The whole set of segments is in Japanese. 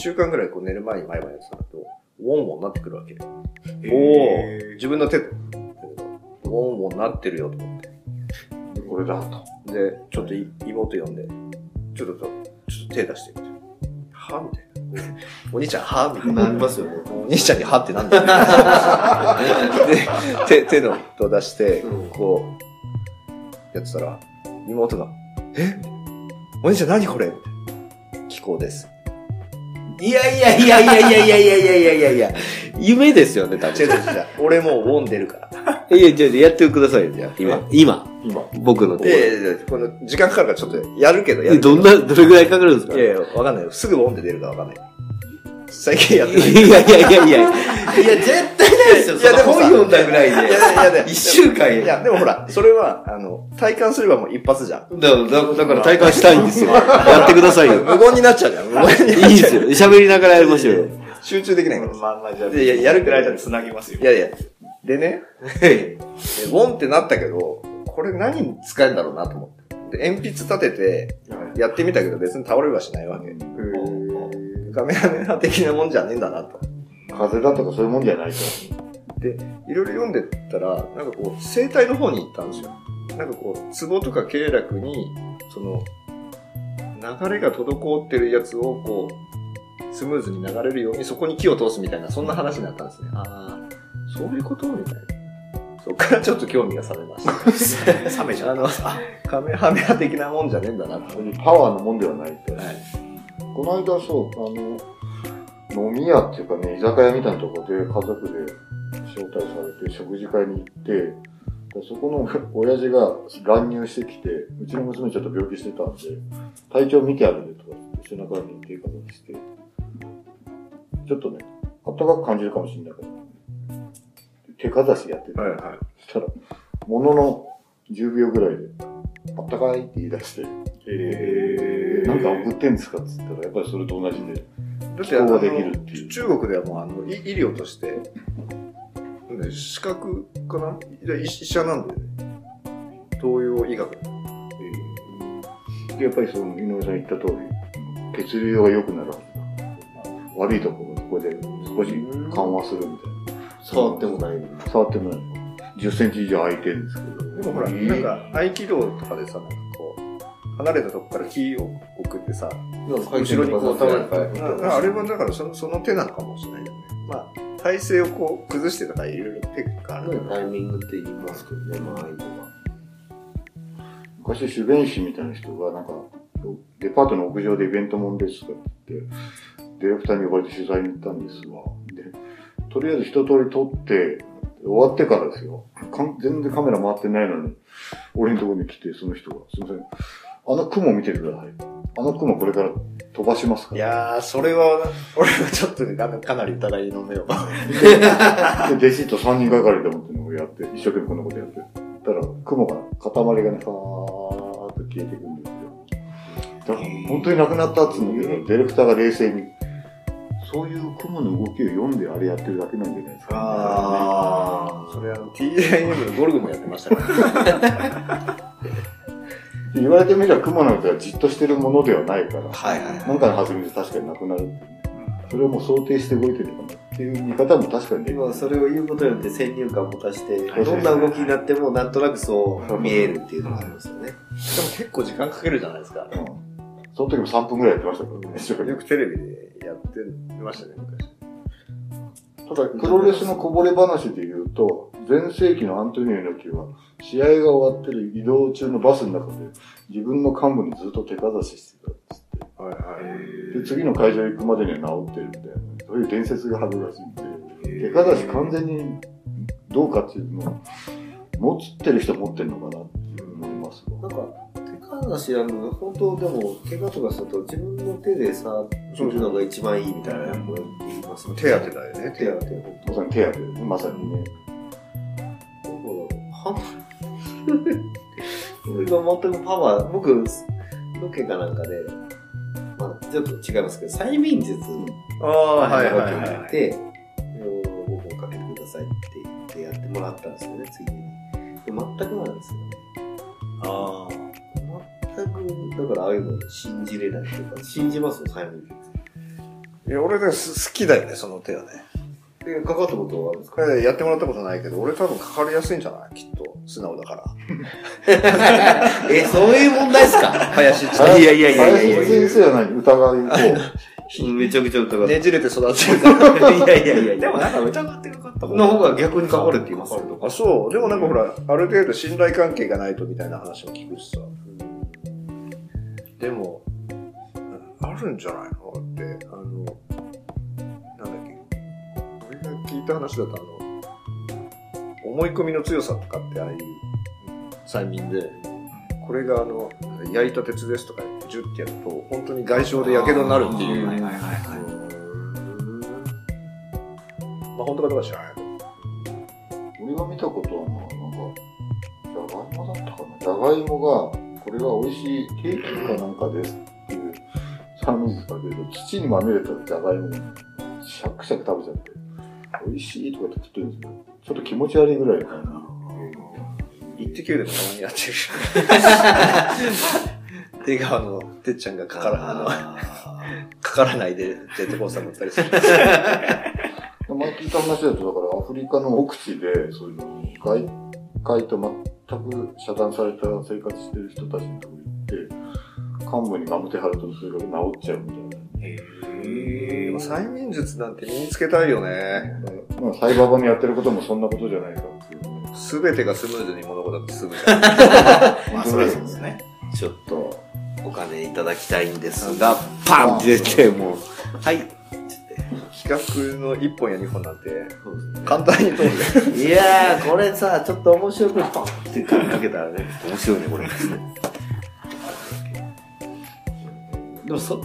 週間ぐらいこう寝る前に毎晩やってたのとウォンウォンなってくるわけおお自分の手とウォンウォンなってるよと思ってこれだと。で、ちょっとい妹呼んで、ちょっと、ちょっと手出してみて。はみたいな。お兄ちゃん、はみたいな。なりますよね。お兄ちゃんにはってなんだよ。で、手、手のと出してうん、こう、やってたら、妹が、え？お兄ちゃん何これ？みたいな気候です。いやいやいやいやいやいやいやいやいやいやいや夢ですよね、多分。違う違う違う。俺もうウォン出るから。いや、じゃあやってくださいよ、じゃあ。今。今？今。僕のところ。で、でこの時間かかるからちょっとやるけど、やるどんな、どれぐらいかかるんですか？いやいや、わかんないよ。すぐウォンって出るかわかんない。最近やっていない。やいやいやいやいや。いや、絶対ないですよ。いやでもさ本読んだぐらいで。いやいやいや一週間いや、でもほら、それは、あの、体感すればもう一発じゃん。だから、だだから体感したいんですよ。やってくださいよ。無言になっちゃうじゃん。無言になっちゃう。いいですよ。喋りながらやりましょうよ。集中できないから。まんまじゃあ、いやいややるくらいじゃつなぎますよい。やいや。でね、えウォンってなったけど、これ何に使えるんだろうなと思って。で、鉛筆立てて、やってみたけど別に倒れはしないわけ。カメラメラ的なもんじゃねえんだなと。風邪だとかそういうもんじゃないと。いろいろ読んでったら、なんかこう、生態の方に行ったんですよ。なんかこう、ツボとか経絡に、その、流れが滞ってるやつをこう、スムーズに流れるようにそこに木を通すみたいな、そんな話になったんですね。ああ、そういうことみたいな。そっからちょっと興味が冷めました。冷めちゃう。あの、カメハメハ的なもんじゃねえんだなと。パワーのもんではないと。はいこの間そう、あの、飲み屋っていうかね、居酒屋みたいなところで家族で招待されて食事会に行って、でそこの 親父が乱入してきて、うちの娘ちょっと病気してたんで、体調見てあげるとかって背中に手かざして、ちょっとね、暖かく感じるかもしれないから、手かざしやってて、はいはい。そしたら、ものの10秒ぐらいで、あったかいって言い出して、えなんか送ってんですかって言ったら、やっぱりそれと同じで、だって気候ができるっていう中国ではもうあの医医療として、ね資格かな？医医者なんだよね。東洋医学。でやっぱりその井上さん言った通り、血流が良くなるはずだ。悪いところをここで少し緩和するみたい触ってもない。な。触ってもない。10センチ以上空いてるんですけど。でもほら、なんか合気道とかでさ、なんかこう、離れたとこから木を送ってさ、後ろにこう倒れて、なあれはだからそのその手なのかもしれないよね。まあ、体勢をこう崩してとかいろいろテクニックある。タイミングって言いますけどね、まあ、ああいうのは。昔、主弁士みたいな人が、なんか、デパートの屋上でイベントもんですとかって言って、ディレクターに呼ばれて取材に行ったんですわ。で、とりあえず一通り撮って、終わってからですよ。かん全然カメラ回ってないのに、俺のところに来て、その人が、すいません。あの雲見ててください。あの雲これから飛ばしますか？ら。いやー、それは、俺はちょっとねかかなり疑いの目を。で、弟子と3人がかりでもっていうのをやって、一生懸命こんなことやって。たら、雲が、塊がね、ファーっと消えていくんですよ。だから本当になくなったっつうんだけど、ディレクターが冷静に、そういう雲の動きを読んであれやってるだけなんじゃないですか、あー、それあの、TIM のゴルフもやってましたから。で 言われてみれば雲なんてじっとしてるものではないから、はいはいなんかの弾みで確かになくなる。それをもう想定して動いてるのかなっていう見方も確かにできる。今それを言うことによって先入観を持たして、はいどんな動きになってもなんとなくそう見えるっていうのがありますよね。でも結構時間かけるじゃないですか。うんその時も3分ぐらいやってましたからね、よくテレビでやってましたね、昔。ただ、プロレスのこぼれ話で言うと、前世紀のアントニオ猪木は、試合が終わってる移動中のバスの中で、自分の幹部にずっと手かざししてたっつって。はいはい。で、次の会場行くまでには治ってるみたいな、そういう伝説があるらしいんで、手かざし完全にどうかっていうのを、持ってる人持ってるのかなって思いますわなんか、手か話あの、本当でも、怪我とかすると自分の手で触ってるのが一番いいみたいなこと言いますね。手当てだよね、手当て、本まさに手当てまさにね。当。はこれが全くパワー、僕、ロケかなんかで、まあ、ちょっと違いますけど、催眠術ああ、はいロはいはい。ケに行って、5本かけてくださいって言ってやってもらったんですよね、ついでに。で全くなんですよね。ああ。全く、だからああいうの信じれないというか、信じますよ、催眠術。いや、俺ね、す好きだよね、その手はね。え、かかったことはあるんですか？えやってもらったことないけど、俺多分かかりやすいんじゃない？きっと。素直だから。え、そういう問題ですか？林一いやいやいやいやいや林先生は何？疑いを。めちゃくちゃ疑ってねじれて育ってるから。いやいやいやいや。でもなんか疑ってなかったの方が逆にかかるって言いますよ。あ、そう。でもなんかほら、ある程度信頼関係がないとみたいな話も聞くしさ。でも、あるんじゃないの？って、あの、俺が聞いた話だと、あの、思い込みの強さとかってああいう催眠で、これがあの、焼いた鉄ですとか言ってジュッてやると、本当に外傷で火傷になるっていう。はいはいはいまあ本当かどうか知らないけど。俺が見たことはな、なんか、じゃがいもだったかな。じゃがいもが、これが美味しいケーキかなんかですっていう寒さだけど、土にまみれたじゃがいも、シャクシャク食べちゃって、美味しいとかって食ってるんですけど、ちょっと気持ち悪いぐらいかな。一滴でもたまにやってる。出川のてっちゃんがかから、あの、かからないでジェットコースター乗ったりする。前聞いた話だと、だからアフリカの奥地で、そういうの、外界と全く遮断された生活してる人たちのとこ行って、幹部にガムテ貼るとそれが治っちゃうみたいな。でも催眠術なんて身につけたいよね。まあ、サイバー版にやってることもそんなことじゃないかっていうね。すべてがスムーズに物事が進むじゃん。まあ、それはそうですね。ちょっと、お金いただきたいんですが、パンって出て、もう、はい。企画の1本や2本なんて、簡単に通る。いやー、これさ、ちょっと面白くパンってかけたらね、面白いね、これ。でもそ、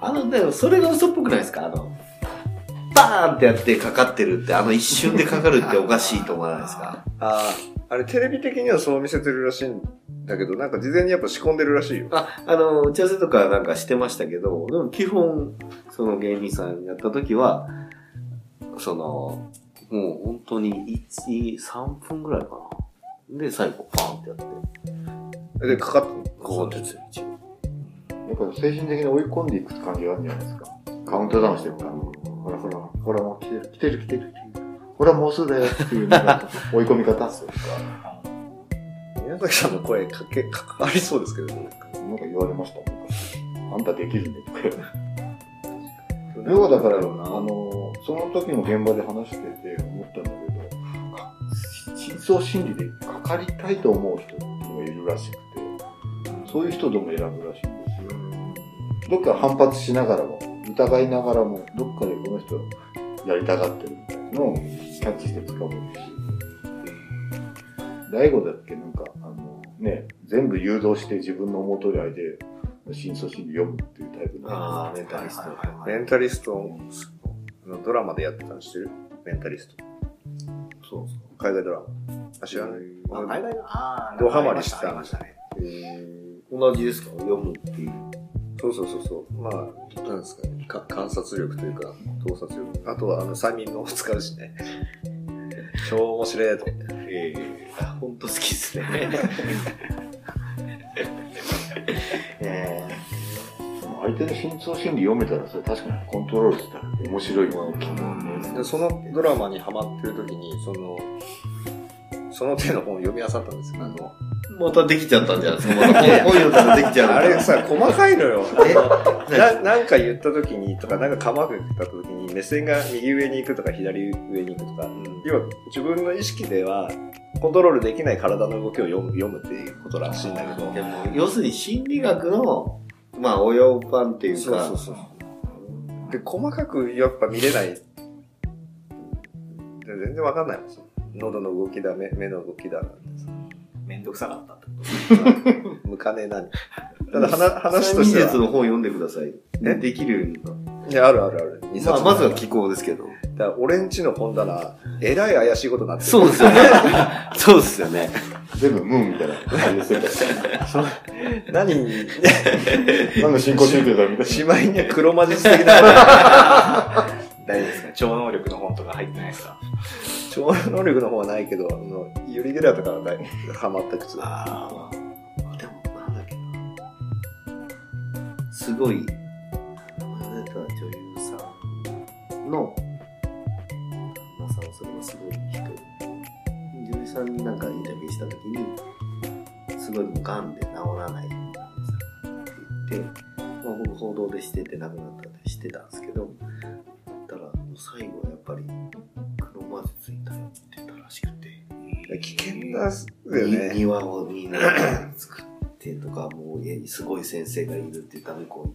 あの、でもそれが嘘っぽくないですか？あの、バーンってやってかかってるって、あの一瞬でかかるっておかしいと思わないですか？ああ、あれテレビ的にはそう見せてるらしいんだけど、なんか事前にやっぱ仕込んでるらしいよ。あ、あの、打ち合わせとかなんかしてましたけど、でも基本、その芸人さんやった時は、その、もう本当に1、3分ぐらいかな。で、最後パーンってやって、で、かかってこうですよ、一応。やっぱ精神的に追い込んでいく感じがあるんじゃないですか。カウントダウンしてるから。ほらほら、ほらもう来てる、来てる、来てる。ほらもうすぐだよっていうなんか追い込み方。なんか宮崎さんの声かけ、かかりそうですけどね。言われましたもん。あんたできるねとか。要はだから、あの、その時の現場で話してて思ったんだけど、か深層心理でかかりたいと思う人っていうのがいるらしくて、そういう人でも選ぶらしい。どっか反発しながらも、疑いながらも、どっかでこの人やりたがってるみたいなのをキャッチして掴むし。大悟だっけなんか、あの、ね、全部誘導して自分の思う通りあいで、深層心理読むっていうタイプの。ああ、メンタリスト。メンタリストのドラマでやってたの知ってる？メンタリスト。そうそう。海外ドラマ。あ、知らない。あ、海外のあドハマりしてた。同じですか？読むっていう。そうそうそうそう。まあ、なんですかね。か観察力というか、洞察力。あとは、あの、催眠のを使うしね。超面白いと思って。ええ本当好きですね。え相手の深層心理読めたら、それ確かにコントロールしたら面白いもので、そのドラマにハマってる時に、その、その手の本を読み漁ったんですよ。あの、えまたできちゃったんじゃない？ですか。またこういうのからできちゃう。あれさ、細かいのよ。え？ななんか言った時にとか、なんか構えた時に目線が右上に行くとか左上に行くとか、要は自分の意識ではコントロールできない体の動きを読む読むっていうことらしいんだけど。でも要するに心理学の、まあ、応用版っていうか、そうそうそうで、細かくやっぱ見れない。で全然わかんないもん。喉の動きだ、目目の動きだなんてさめんどくさかったってこと向かねえなに。ただ話、話と催しては。の本読んでください。え？できるようにいや、あるあるある。二まあ、冊まずは気候ですけど。だから俺んちの本棚、えらい怪しいことになってる。そうですよね。そうですよね。全部ムーンみたいな感じで設定して何？に、何の進行集中だみたいしまいには黒魔術的な、大丈夫ですか超能力の本とか入ってないですか超能力の方はないけど、あの、ユリゲラとかがハマった靴。ああ。でも、なんだっけな。すごい、女優さんの、旦那さん、それもすごい人。女優さんになんかインタビューしたときに、すごいもう癌で治らないって言って、まあ、僕報道でしてて亡くなったって知ってたんですけど、危険だよにね。庭をみんなで作ってとか、もう家にすごい先生がいるって言ったら向こう行っ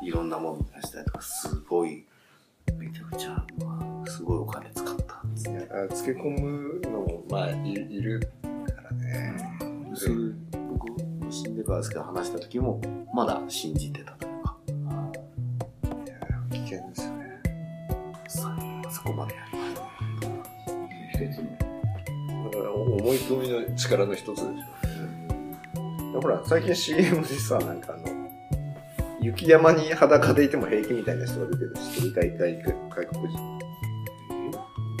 て、いろんなもの出したりとか、すごい、めちゃくちゃ、まあ、すごいお金使ったんですね。いや漬け込むのも、まあ、いいるからね。それ、僕、死んでからですけど話した時も、まだ信じてた思い込みの力の一つでしょ。ほら、最近 CM でさ、なんかあの、雪山に裸でいても平気みたいな人が出てるし、知ってる外国人。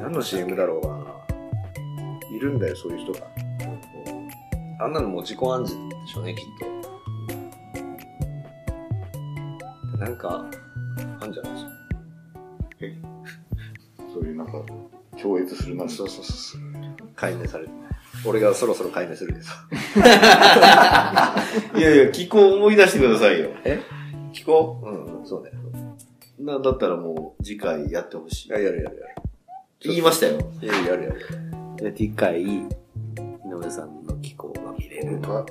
何の CM だろうかな。いるんだよ、そういう人が。あんなのもう自己暗示でしょうね、きっと。なんか、あんじゃないですか。そういうなんか、超越するなそうそうそうそう。解明される。俺がそろそろ解明するけど。いやいや、気候思い出してくださいよ。聞こう？うん、うん、そうだよ。なんだったらもう、次回やってほしいい。や、やるやるやる。言いましたよ。いや、やるやる。で、次回、井上さんの気候が見れる。あ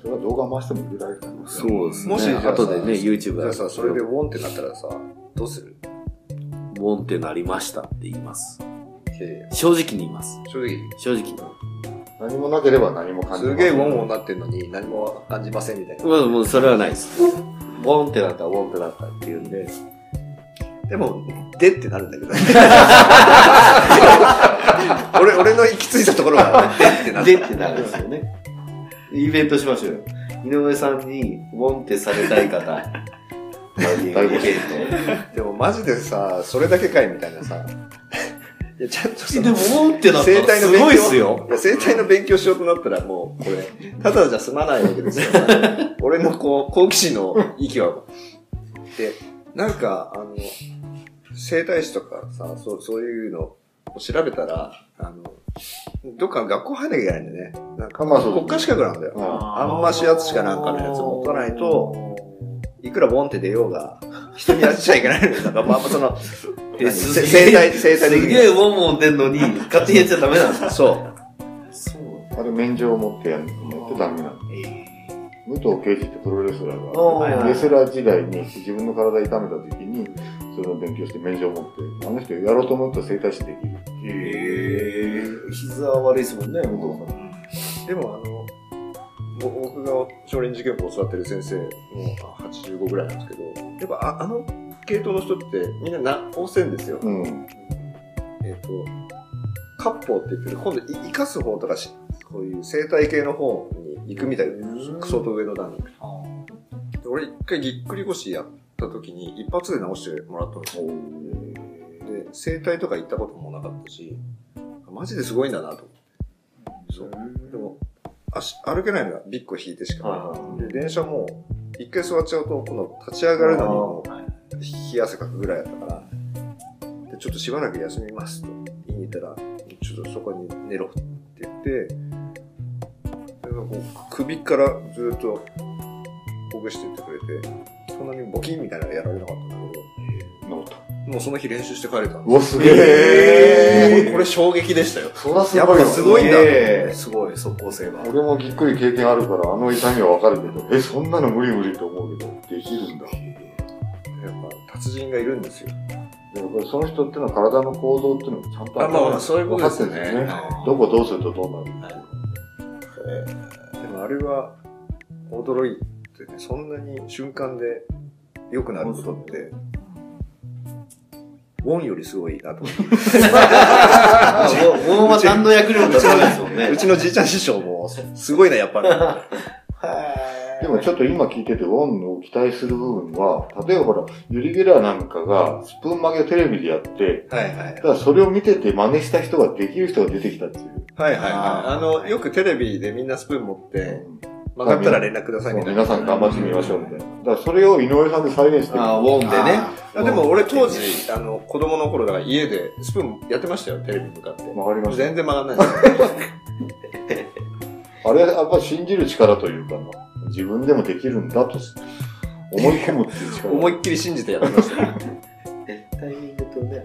それは動画回してもいるだけだなそうですね。もしじゃあさ後でね、YouTube がじゃあさ、それでウォンってなったらさ、どうする？ボンってなりましたって言います。いやいや正直に言います。正直。正直に。何もなければ何も感じすまげえウォンウォンなってんのに何も感じませんみたいな。まあもうそれはないです。ボンってなったらボンってなったって言うんで。でも、でってなるんだけど。俺、俺の行き着いたところが、でってなる。でってなるんですよね。イベントしましょうよ。井上さんにボンってされたい方。でもマジでさ、それだけかいみたいなさ。いや、ちゃんとさ、でもボンってなった生らすご態の勉強いっすよ。いや、生態の勉強しようとなったらもう、これ、ただじゃ済まないわけですよ。俺のこう、好奇心の息は。で、なんか、あの、生態師とかさ、そう、そういうのを調べたら、あの、どっか学校入んなきゃいけないんだよね。なんか、まあそう国家資格なんだよ。ああんましやつしかなんかのやつ持たないと、いくらボンって出ようが、人にやっちゃいけないのだから、まあ、その、え何すげえ生態、生態的に。すげえボンボン出んのに、勝手にやっちゃダメなんですかそう。そう。あれ免状を持ってやんないとダメなの。え武藤敬司ってプロレスラーが、レスラー時代に自分の体痛めた時に、それを勉強して免状を持って、あの人やろうと思ったら整体師できる。へえ。膝悪いですもんね、武藤さん。でもあの、ぼ僕が少林寺拳法を教わってる先生も85ぐらいなんですけど、やっぱああの系統の人ってみんなな、応戦ですよ。うん。えっ、と、割烹って言ってる、今度い生かす方とかし、こういう生態系の方に行くみたいな、相当上の段に。で俺一回ぎっくり腰やった時に一発で治してもらったんですよ。で、整体とか行ったこともなかったし、マジですごいんだなと思って。そう。足、歩けないのはビッコ引いてしかはない。で、電車も、一回座っちゃうと、今度立ち上がるのにもう、冷や汗かくぐらいだったから、で、ちょっとしばらく休みますと。言いに行ったら、ちょっとそこに寝ろって言って、首からずっとほぐしてってくれて、そんなにボキンみたいなのやられなかったんだけ。ど、もうその日練習して帰れたんうわ、すげええこれ衝撃でしたよ。そらすやっごいわぱすごいんだ。えすごい、即効性が。俺もぎっくり経験あるから、あの痛みはわかるけど、え、そんなの無理無理と思うけど、できるんだ。やっぱ達人がいるんですよ。その人ってのは体の構造っていうのをちゃんとあまあまあそういうことですねね。どこどうするとどうなるっていう。でもあれは驚いてね、そんなに瞬間で良くなることって、ウォンよりすごいなと思って。あもう、もうは何の役にも立たないですもんね。うちのじいちゃん師匠も、すごいな、やっぱり。でもちょっと今聞いてて、ウォンの期待する部分は、例えばほら、ユリ・ゲラーなんかがスプーン曲げをテレビでやって、はいはいだ。からそれを見てて真似した人ができる人が出てきたっていう。はいはいはい。あの、よくテレビでみんなスプーン持って、曲がったら連絡くださいみたいな。皆さん頑張ってみましょうみたいな。だからそれを井上さんで再現してる。あ、ウォンでね。あでも俺当時、あの、子供の頃だから家でスプーンやってましたよ、テレビに向かって。わかりました。全然曲がんないですよ。あれはやっぱ信じる力というかな、自分でもできるんだと思い込むっていう力。思いっきり信じてやってましたよ。えタイミングとね。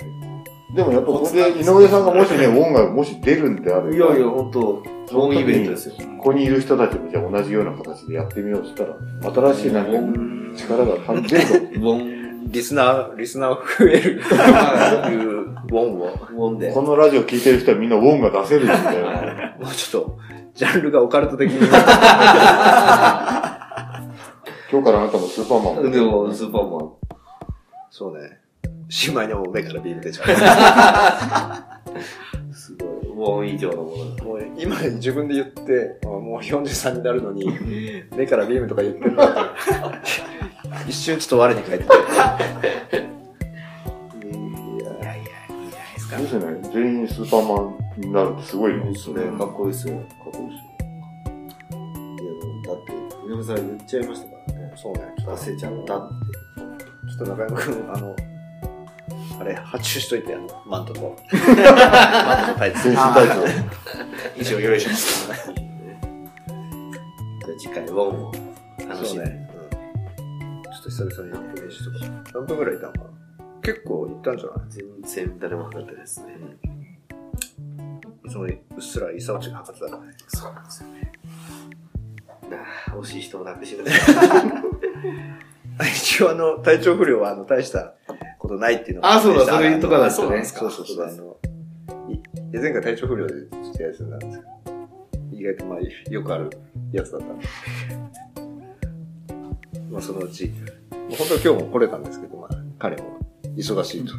でもやっぱここで井上さんがもしね、音がもし出るんであれば、いやいや、本当ウォンイベントですよ。ここにいる人たちもじゃあ同じような形でやってみようとしたら、新しいなんか力が感じると。ウォン、リスナー、リスナー増える。いう、ウォンを。ウォンで。このラジオ聞いてる人はみんなウォンが出せるんだよ。もうちょっと、ジャンルがオカルト的に。今日からあなたもスーパーマン。でも、スーパーマン。そうね。しまいにもう目からビーム出ちゃ すごい。ウォン以上のもの。もう今自分で言って、あもう43になるのに、目からビームとか言ってんだって。一瞬ちょっと我に返って。いやいや、いいじゃないですね。全員スーパーマンになるってすごいね。それ、かっこいいっすよ。かっこいいっすよ。いや、だって、井上さん言っちゃいましたからね。そうね。ちょっ出せちゃったって。と中山くん、あの、あれ、発注しといて、あの、マントと。マントとタイツ。タイツを。一応用意します。じゃあ次回、ウォンを楽しみ。ちょっと久々に練習とか。何分ぐらいいたのかな？結構いったんじゃない？全然誰もなかったですね。いつもうっすらイサオチが測ってたからね。そうなんですよね。なあ、惜しい人を亡くしました。一応あの、体調不良はあの、大したことないっていうのあそうだそれとかないとねそうそうそうそう。あの、前回体調不良でちょっとやりそうなんですけど、意外とまあ、よくあるやつだったんで。まあそのうち、もう本当は今日も来れたんですけど、まあ、彼も忙しいと。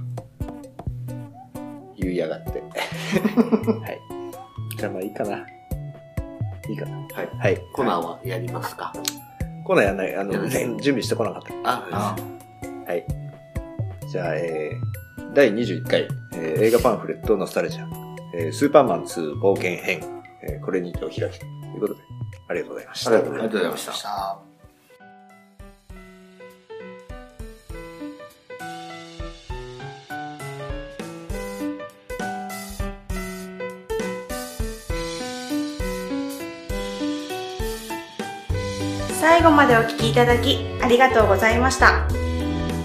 言いやがって。はい。じゃあまあいいかな。いいかな。はい。はい。コナンはやりますか？コーナーやんない。あの、準備してこなかった。あ、はい。じゃあ、えー、第21回、えー映画パンフレットノスタルジャ、えースーパーマン2冒険編、えーこれにてお開きということで、ありがとうございました。ありがとうございま。した。最後までお聞きいただきありがとうございました